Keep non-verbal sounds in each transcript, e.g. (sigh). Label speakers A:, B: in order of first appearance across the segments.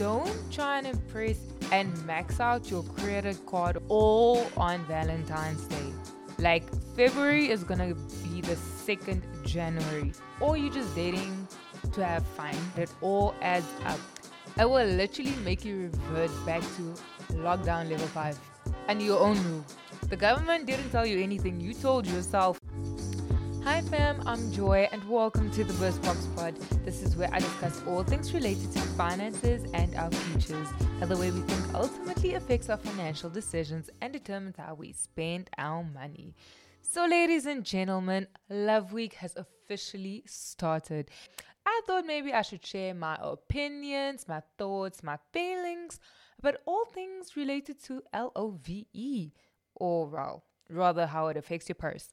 A: don't try and impress and max out your credit card all on Valentine's Day. Like February is gonna be the second January, or you're just dating to have fun. It all adds up. It will literally make you revert back to lockdown level 5 and your own rule. The government didn't tell you anything, you told yourself. Hi fam, I'm Joy and welcome to the Burst Box Pod. This is where I discuss all things related to finances and our futures, how the way we think ultimately affects our financial decisions and determines how we spend our money. So, ladies and gentlemen, Love Week has officially started. I thought maybe I should share my opinions, my thoughts, my feelings about all things related to L O V E, or well, rather how it affects your purse.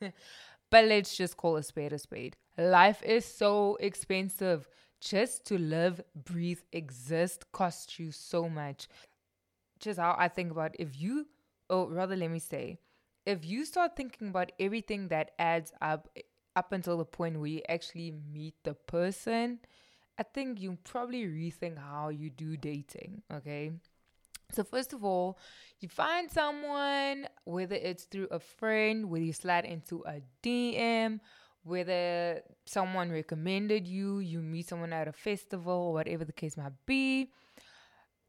A: (laughs) but let's just call a spade a spade. Life is so expensive. Just to live, breathe, exist costs you so much. Just how I think about if you, or rather, let me say, if you start thinking about everything that adds up up until the point where you actually meet the person, I think you probably rethink how you do dating, okay? So, first of all, you find someone, whether it's through a friend, whether you slide into a DM, whether someone recommended you, you meet someone at a festival, whatever the case might be.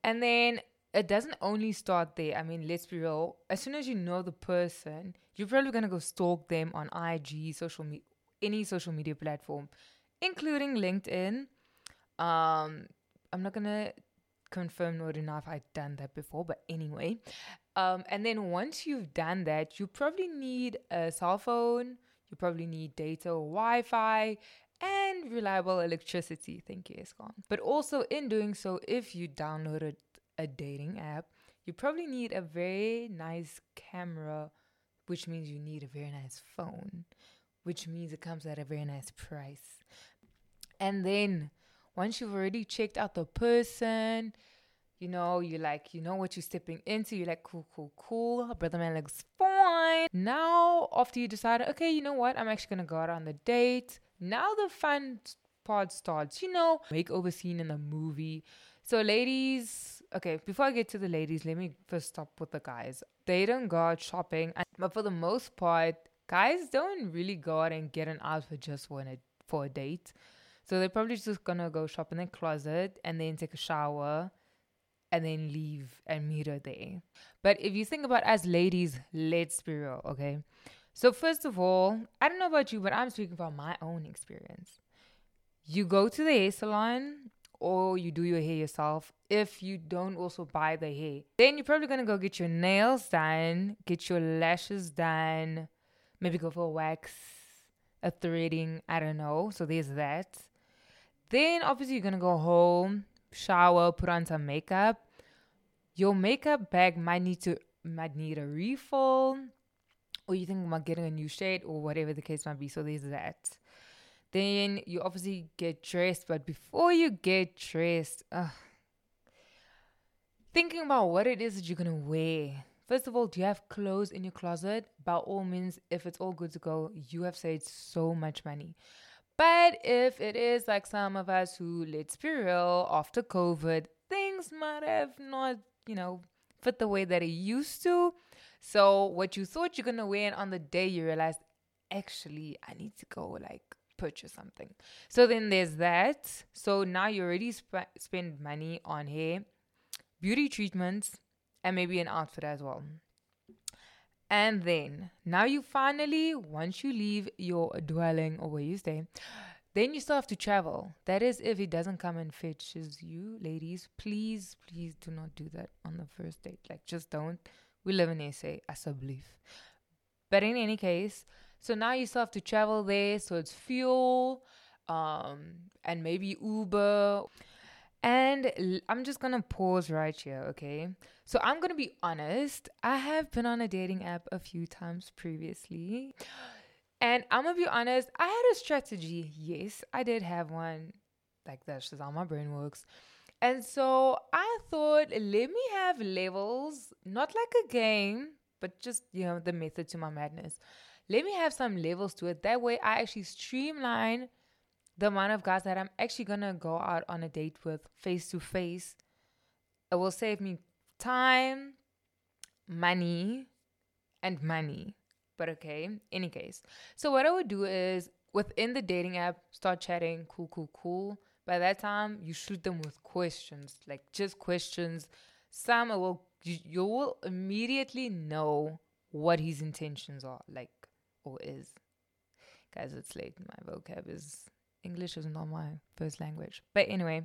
A: And then it doesn't only start there. I mean, let's be real. As soon as you know the person, you're probably gonna go stalk them on IG, social media, any social media platform, including LinkedIn. Um, I'm not gonna confirm nor deny if I've done that before, but anyway. Um, and then once you've done that, you probably need a cell phone, you probably need data or Wi Fi, and reliable electricity. Thank you, Eskom. But also, in doing so, if you downloaded a dating app, you probably need a very nice camera, which means you need a very nice phone which means it comes at a very nice price. And then once you've already checked out the person, you know, you like, you know what you're stepping into, you're like, cool, cool, cool. Brother man looks fine. Now, after you decide, okay, you know what, I'm actually gonna go out on the date. Now the fun part starts, you know, makeover scene in the movie. So, ladies, okay, before I get to the ladies, let me first stop with the guys. They don't go out shopping, but for the most part, guys don't really go out and get an outfit just for, a, for a date. So they're probably just gonna go shop in their closet and then take a shower and then leave and meet her there. But if you think about as ladies, let's be real, okay? So first of all, I don't know about you, but I'm speaking from my own experience. You go to the hair salon or you do your hair yourself if you don't also buy the hair. Then you're probably gonna go get your nails done, get your lashes done, maybe go for a wax, a threading, I don't know. So there's that. Then obviously you're gonna go home, shower, put on some makeup. Your makeup bag might need to might need a refill, or you think about getting a new shade, or whatever the case might be. So there's that. Then you obviously get dressed, but before you get dressed, uh, thinking about what it is that you're gonna wear First of all, do you have clothes in your closet? By all means, if it's all good to go, you have saved so much money. But if it is like some of us who, let's be real, after COVID, things might have not, you know, fit the way that it used to. So what you thought you're gonna wear and on the day, you realized, actually, I need to go like purchase something. So then there's that. So now you already sp- spend money on hair, beauty treatments, and maybe an outfit as well. And then, now you finally, once you leave your dwelling or where you stay, then you still have to travel. That is, if he doesn't come and fetches you, ladies, please, please do not do that on the first date. Like, just don't. We live in SA, as I believe. But in any case, so now you still have to travel there. So it's fuel, um, and maybe Uber. And I'm just gonna pause right here, okay? So I'm gonna be honest. I have been on a dating app a few times previously. And I'm gonna be honest, I had a strategy. Yes, I did have one. Like that's just how my brain works. And so I thought, let me have levels, not like a game, but just, you know, the method to my madness. Let me have some levels to it. That way I actually streamline the amount of guys that I'm actually gonna go out on a date with face to face, it will save me time, money, and money. But okay, any case. So what I would do is within the dating app, start chatting, cool, cool, cool. By that time, you shoot them with questions, like just questions. Some will you, you will immediately know what his intentions are, like or is. Guys, it's late. My vocab is English is not my first language. But anyway,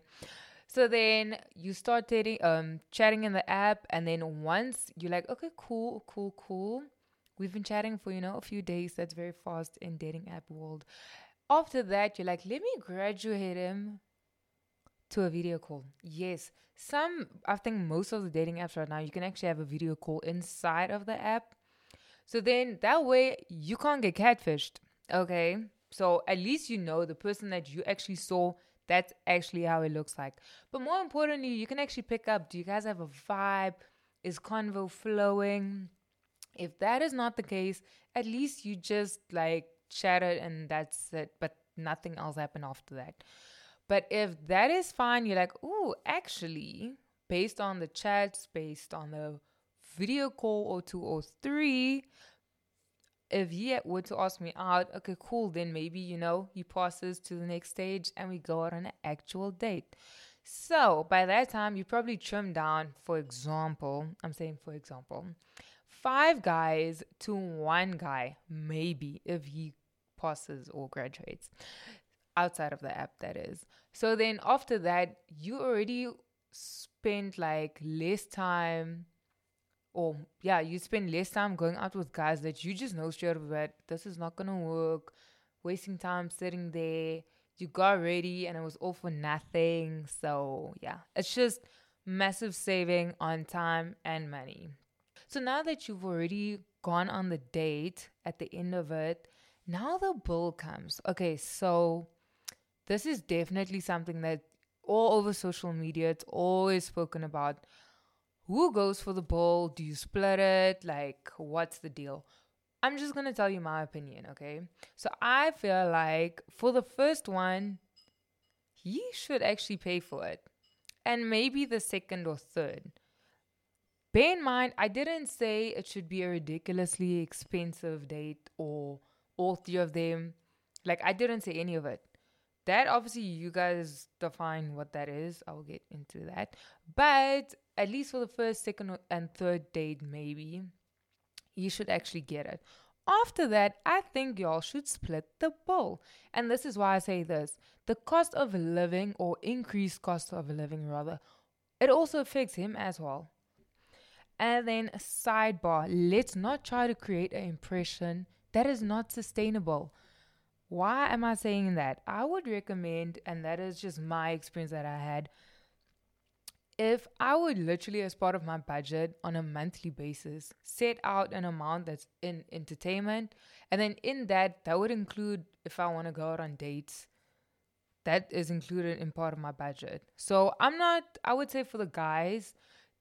A: so then you start dating, um, chatting in the app, and then once you're like, okay, cool, cool, cool. We've been chatting for you know a few days. That's very fast in dating app world. After that, you're like, let me graduate him to a video call. Yes, some I think most of the dating apps right now you can actually have a video call inside of the app. So then that way you can't get catfished. Okay. So at least you know the person that you actually saw, that's actually how it looks like. But more importantly, you can actually pick up do you guys have a vibe? Is convo flowing? If that is not the case, at least you just like chatted and that's it, but nothing else happened after that. But if that is fine, you're like, oh, actually, based on the chats, based on the video call or two or three, if he were to ask me out, okay, cool, then maybe, you know, he passes to the next stage and we go out on an actual date. So by that time, you probably trim down, for example, I'm saying for example, five guys to one guy, maybe, if he passes or graduates outside of the app, that is. So then after that, you already spend like less time or yeah, you spend less time going out with guys that you just know straight away that this is not gonna work, wasting time sitting there. You got ready and it was all for nothing. So yeah, it's just massive saving on time and money. So now that you've already gone on the date at the end of it, now the bill comes. Okay, so this is definitely something that all over social media it's always spoken about who goes for the ball? Do you split it? Like, what's the deal? I'm just going to tell you my opinion, okay? So I feel like for the first one, he should actually pay for it. And maybe the second or third. Bear in mind, I didn't say it should be a ridiculously expensive date or all three of them. Like, I didn't say any of it. That obviously you guys define what that is. I'll get into that. But at least for the first, second, and third date, maybe, you should actually get it. After that, I think y'all should split the bill. And this is why I say this the cost of living, or increased cost of living, rather, it also affects him as well. And then, sidebar, let's not try to create an impression that is not sustainable. Why am I saying that? I would recommend, and that is just my experience that I had if I would literally, as part of my budget on a monthly basis, set out an amount that's in entertainment, and then in that, that would include if I want to go out on dates, that is included in part of my budget. So I'm not, I would say for the guys,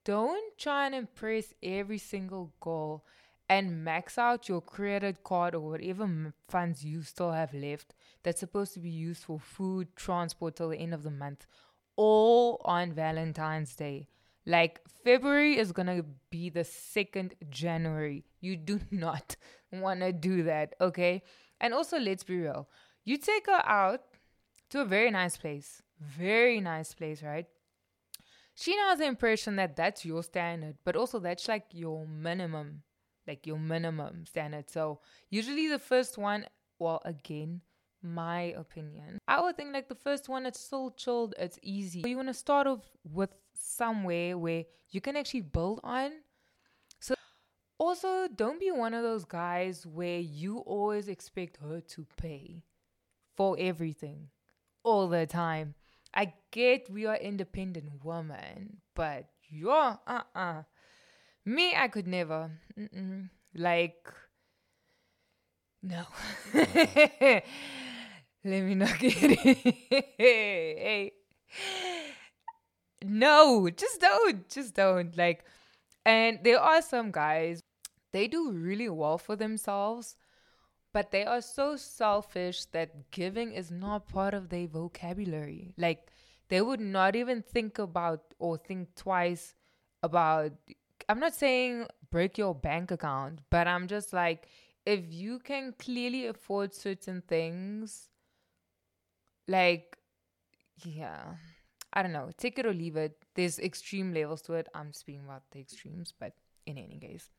A: don't try and impress every single goal and max out your credit card or whatever funds you still have left that's supposed to be used for food, transport till the end of the month all on Valentine's Day. Like February is gonna be the second January. You do (laughs) not wanna do that, okay? And also, let's be real. You take her out to a very nice place, very nice place, right? She now has the impression that that's your standard, but also that's like your minimum, like your minimum standard. So usually the first one, well, again, my opinion. I would think like the first one, it's so chilled, it's easy. You want to start off with somewhere where you can actually build on. So also don't be one of those guys where you always expect her to pay for everything all the time. I get we are independent women, but you're uh-uh. Me, I could never. Mm-mm. Like, no. (laughs) Let me not get it. (laughs) hey. No, just don't. Just don't. Like, and there are some guys, they do really well for themselves, but they are so selfish that giving is not part of their vocabulary. Like they would not even think about or think twice about I'm not saying break your bank account, but I'm just like if you can clearly afford certain things like yeah, I don't know, take it or leave it. There's extreme levels to it. I'm speaking about the extremes, but in any case.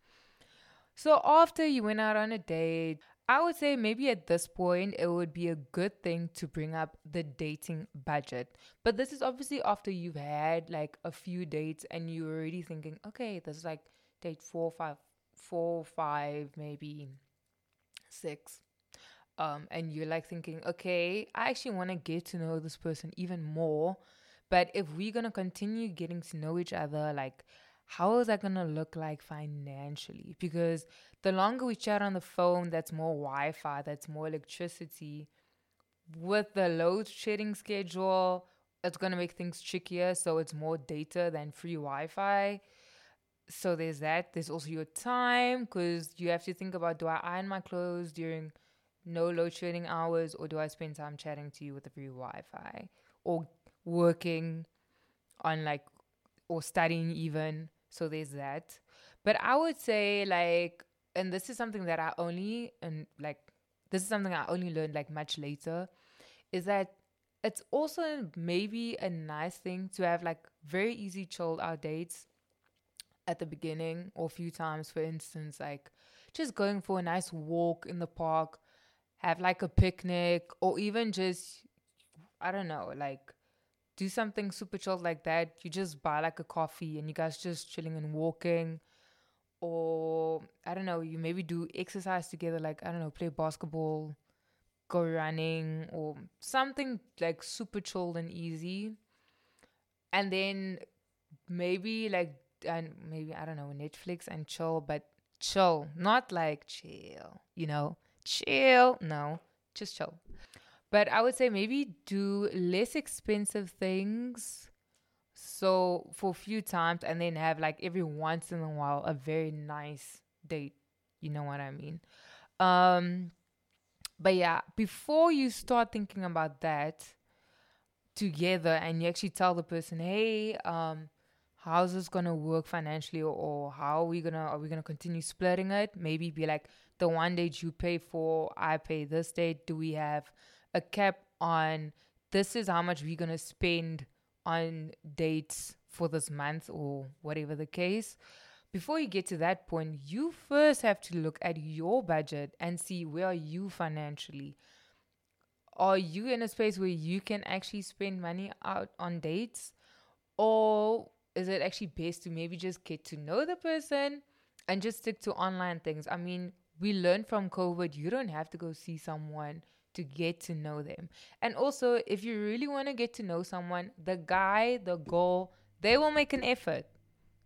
A: So after you went out on a date, I would say maybe at this point it would be a good thing to bring up the dating budget. But this is obviously after you've had like a few dates and you're already thinking, okay, this is like date four, five, four, five, maybe six. Um, and you're like thinking, okay, I actually want to get to know this person even more. But if we're gonna continue getting to know each other, like how is that going to look like financially? Because the longer we chat on the phone, that's more Wi Fi, that's more electricity. With the load shedding schedule, it's going to make things trickier. So it's more data than free Wi Fi. So there's that. There's also your time because you have to think about do I iron my clothes during no load shedding hours or do I spend time chatting to you with the free Wi Fi or working on like or studying even. So there's that. But I would say like and this is something that I only and like this is something I only learned like much later is that it's also maybe a nice thing to have like very easy chilled out dates at the beginning or a few times for instance like just going for a nice walk in the park have like a picnic or even just I don't know like do something super chilled like that. You just buy like a coffee and you guys just chilling and walking. Or I don't know, you maybe do exercise together, like I don't know, play basketball, go running, or something like super chilled and easy. And then maybe like and maybe I don't know, Netflix and chill, but chill, not like chill, you know, chill. No, just chill. But I would say maybe do less expensive things. So for a few times and then have like every once in a while a very nice date. You know what I mean? Um but yeah, before you start thinking about that together and you actually tell the person, hey, um, how's this gonna work financially or, how are we gonna are we gonna continue splitting it? Maybe be like the one date you pay for, I pay this date. Do we have a cap on this is how much we're to spend on dates for this month or whatever the case. Before you get to that point, you first have to look at your budget and see where are you financially. Are you in a space where you can actually spend money out on dates? Or is it actually best to maybe just get to know the person and just stick to online things? I mean, we learned from COVID, you don't have to go see someone to get to know them. And also, if you really want to get to know someone, the guy, the girl, they will make an effort.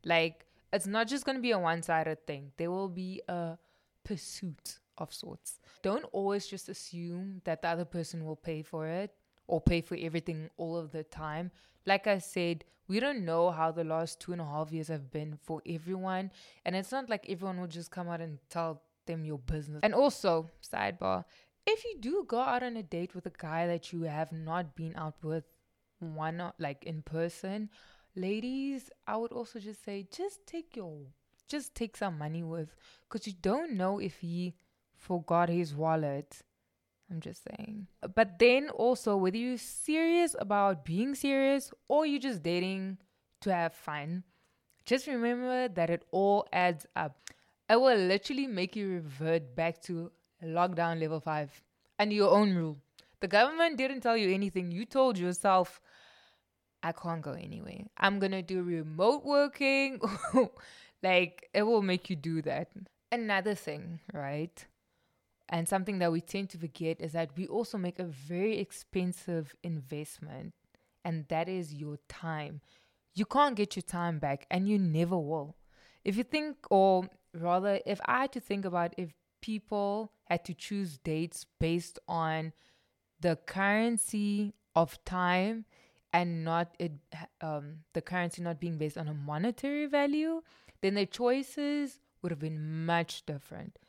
A: Like, it's not just going to be a one sided thing, there will be a pursuit of sorts. Don't always just assume that the other person will pay for it or pay for everything all of the time. Like I said, we don't know how the last two and a half years have been for everyone. And it's not like everyone will just come out and tell them your business. And also, sidebar, if you do go out on a date with a guy that you have not been out with one like in person ladies i would also just say just take your just take some money with because you don't know if he forgot his wallet i'm just saying but then also whether you're serious about being serious or you're just dating to have fun just remember that it all adds up it will literally make you revert back to lockdown level 5 and your own rule. The government didn't tell you anything. You told yourself, I can't go anywhere. I'm going to do remote working. (laughs) like, it will make you do that. Another thing, right? And something that we tend to forget is that we also make a very expensive investment, and that is your time. You can't get your time back, and you never will. If you think, or rather, if I had to think about if people had to choose dates based on the currency of time and not it um, the currency not being based on a monetary value, then their choices would have been much different.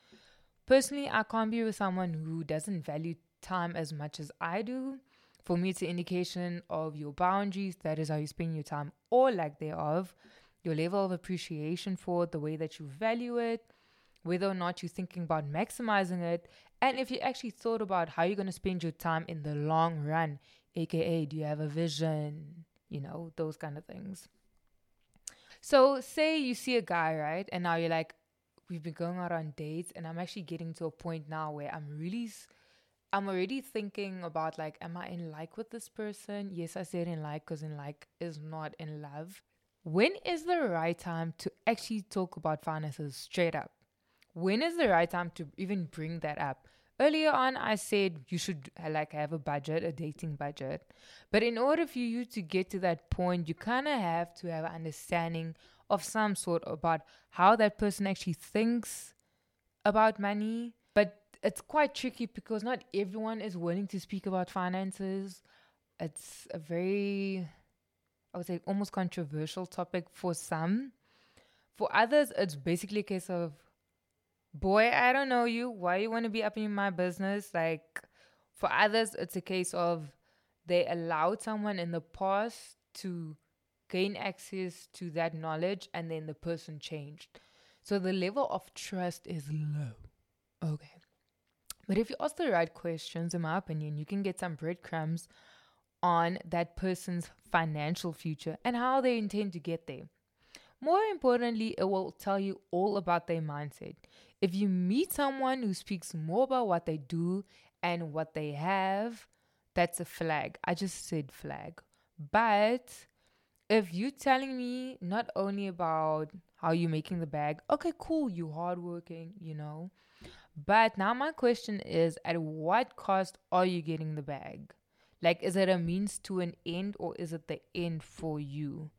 A: Personally, I can't be with someone who doesn't value time as much as I do. For me, it's an indication of your boundaries. That is how you spend your time, or lack thereof, your level of appreciation for it, the way that you value it, whether or not you're thinking about maximizing it, and if you actually thought about how you're going to spend your time in the long run, aka, do you have a vision? You know, those kind of things. So, say you see a guy, right? And now you're like, we've been going out on dates, and I'm actually getting to a point now where I'm really I'm already thinking about like, am I in like with this person? Yes, I said in like because in like is not in love. When is the right time to actually talk about finances straight up? When is the right time to even bring that up? Earlier on, I said you should like have a budget, a dating budget. But in order for you to get to that point, you kind of have to have an understanding of some sort about how that person actually thinks about money, But it's quite tricky because not everyone is willing to speak about finances. It's a very, I would say, almost controversial topic for some. For others, it's basically a case of, boy, I don't know you. Why you want to be up in my business? Like, for others, it's a case of they allowed someone in the past to gain access to that knowledge and then the person changed. So the level of trust is low. Okay. But if you ask the right questions, in my opinion, you can get some breadcrumbs on that person's financial future and how they intend to get there. More importantly, it will tell you all about their mindset. If you meet someone who speaks more about what they do and what they have, that's a flag. I just said flag. But if you're telling me not only about how you're making the bag, okay, cool, you hardworking, you know, but now my question is at what cost are you getting the bag? Like, is it a means to an end or is it the end for you?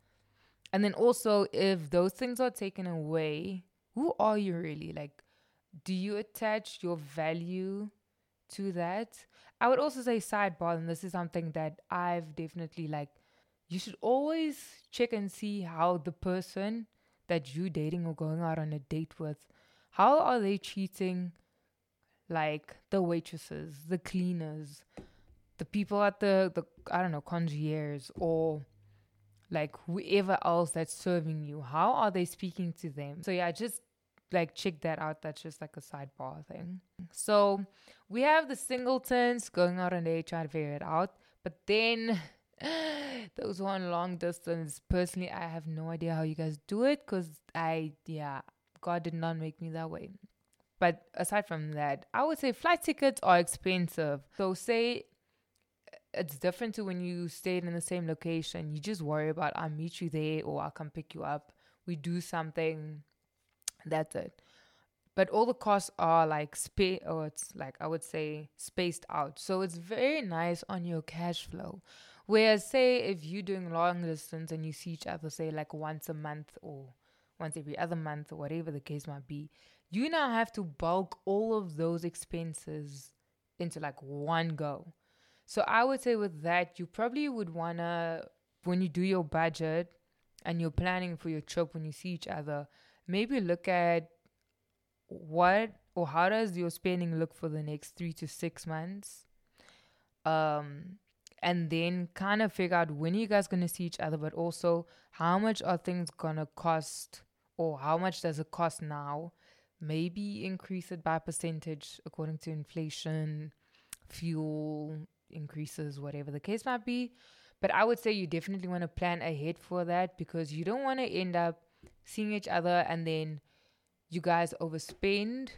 A: And then also, if those things are taken away, who are you really? Like, do you attach your value to that? I would also say, sidebar, and this is something that I've definitely like, you should always check and see how the person that you're dating or going out on a date with, how are they treating like the waitresses, the cleaners, the people at the, the I don't know, concierge or like whoever else that's serving you. How are they speaking to them? So yeah, just like check that out. That's just like a sidebar thing. So we have the singletons going out on date trying to figure it out. But then (laughs) those one long distance, personally, I have no idea how you guys do it because I, yeah, God did not make me that way. But aside from that, I would say flight tickets are expensive. So say uh, it's different to when you stayed in the same location. You just worry about I'll meet you there or I'll come pick you up. We do something. That's it. But all the costs are like spa- or it's like I would say spaced out. So it's very nice on your cash flow. Whereas say if you're doing long distance and you see each other say like once a month or once every other month or whatever the case might be, you now have to bulk all of those expenses into like one go. So I would say with that, you probably would wanna when you do your budget and you're planning for your trip when you see each other, maybe look at what or how does your spending look for the next three to six months. Um and then kind of figure out when you guys gonna see each other, but also how much are things gonna cost or how much does it cost now maybe increase it by percentage according to inflation, fuel increases, whatever the case might be. But I would say you definitely want to plan ahead for that because you don't want to end up seeing each other and then you guys overspend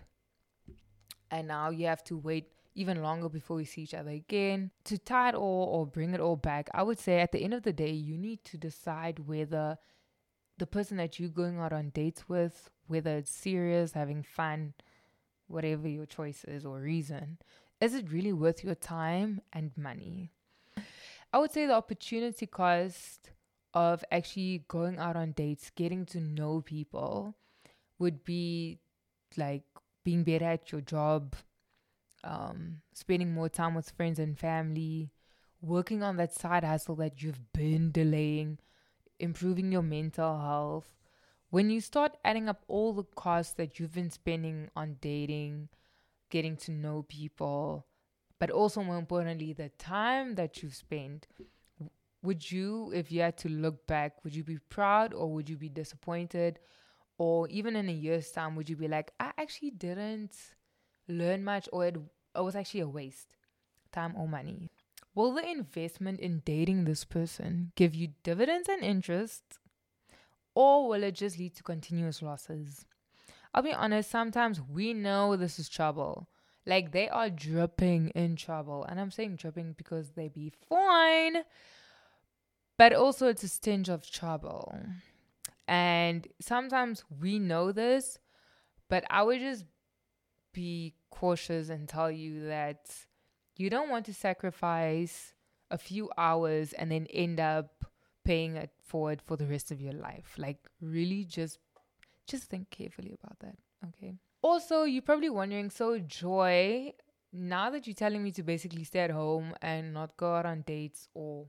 A: and now you have to wait even longer before we see each other again. To tie it all or bring it all back, I would say at the end of the day, you need to decide whether the person that you're going out on dates with, whether it's serious, having fun, whatever your choice is or reason, is it really worth your time and money? I would say the opportunity cost of actually going out on dates, getting to know people, would be like being better at your job, um, spending more time with friends and family, working on that side hustle that you've been delaying improving your mental health, when you start adding up all the costs that you've been spending on dating, getting to know people, but also more importantly, the time that you've spent. Would you, if you had to look back, would you be proud or would you be disappointed? Or even in a year's time, would you be like, I actually didn't learn much or it, it was actually a waste, time or money? Will the investment in dating this person give you dividends and interest? Or will it just lead to continuous losses? I'll be honest, sometimes we know this is trouble. Like they are dripping in trouble. And I'm saying dripping because they be fine. But also it's a stench of trouble. And sometimes we know this, but I would just be cautious and tell you that you don't want to sacrifice a few hours and then end up paying it forward for the rest of your life. Like really just just think carefully about that. Okay. Also, you're probably wondering, so Joy, now that you're telling me to basically stay at home and not go out on dates or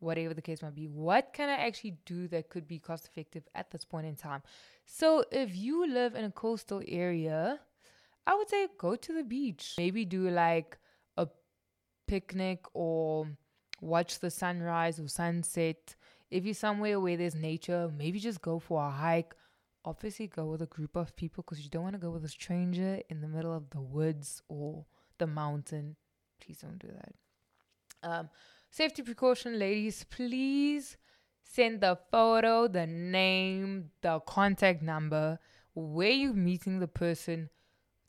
A: whatever the case might be, what can I actually do that could be cost effective at this point in time? So, if you live in a coastal area, I would say go to the beach. Maybe do like a picnic or watch the sunrise or sunset. If you're somewhere where there's nature, maybe just go for a hike obviously go with a group of people because you don't want to go with a stranger in the middle of the woods or the mountain. Please don't do that. Um, safety precaution, ladies, please send the photo, the name, the contact number, where you're meeting the person,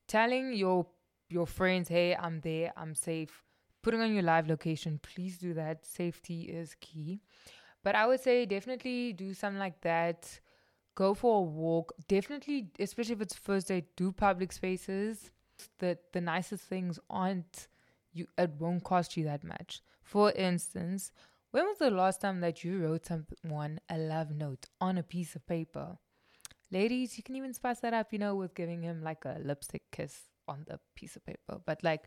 A: telling your your friends, hey, I'm there, I'm safe, putting on your live location. Please do that. Safety is key. But I would say definitely do something like that go for a walk. Definitely, especially if it's first day, do public spaces. The the nicest things aren't you. It won't cost you that much. For instance, when was the last time that you wrote someone a love note on a piece of paper? Ladies, you can even spice that up, you know, with giving him like a lipstick kiss on the piece of paper. But like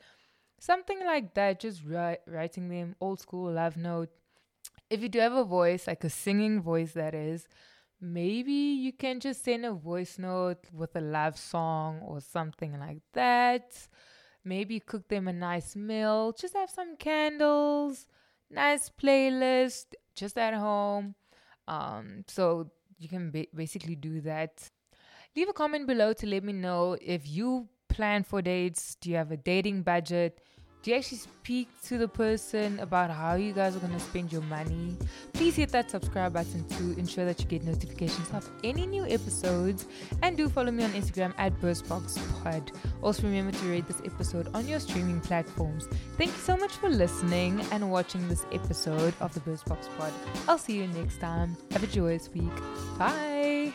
A: something like that, just ri- writing them old school love note. If you do have a voice, like a singing voice, that is, maybe you can just send a voice note with a love song or something like that. Maybe cook them a nice meal, just have some candles, nice playlist just at home. Um, so you can ba- basically do that. Leave a comment below to let me know if you plan for dates. Do you have a dating budget? Do you actually speak to the person about how you guys are going to spend your money? Please hit that subscribe button to ensure that you get notifications of any new episodes. And do follow me on Instagram at BurstBoxPod. Also, remember to rate this episode on your streaming platforms. Thank you so much for listening and watching this episode of the BurstBox Pod. I'll see you next time. Have a joyous week. Bye.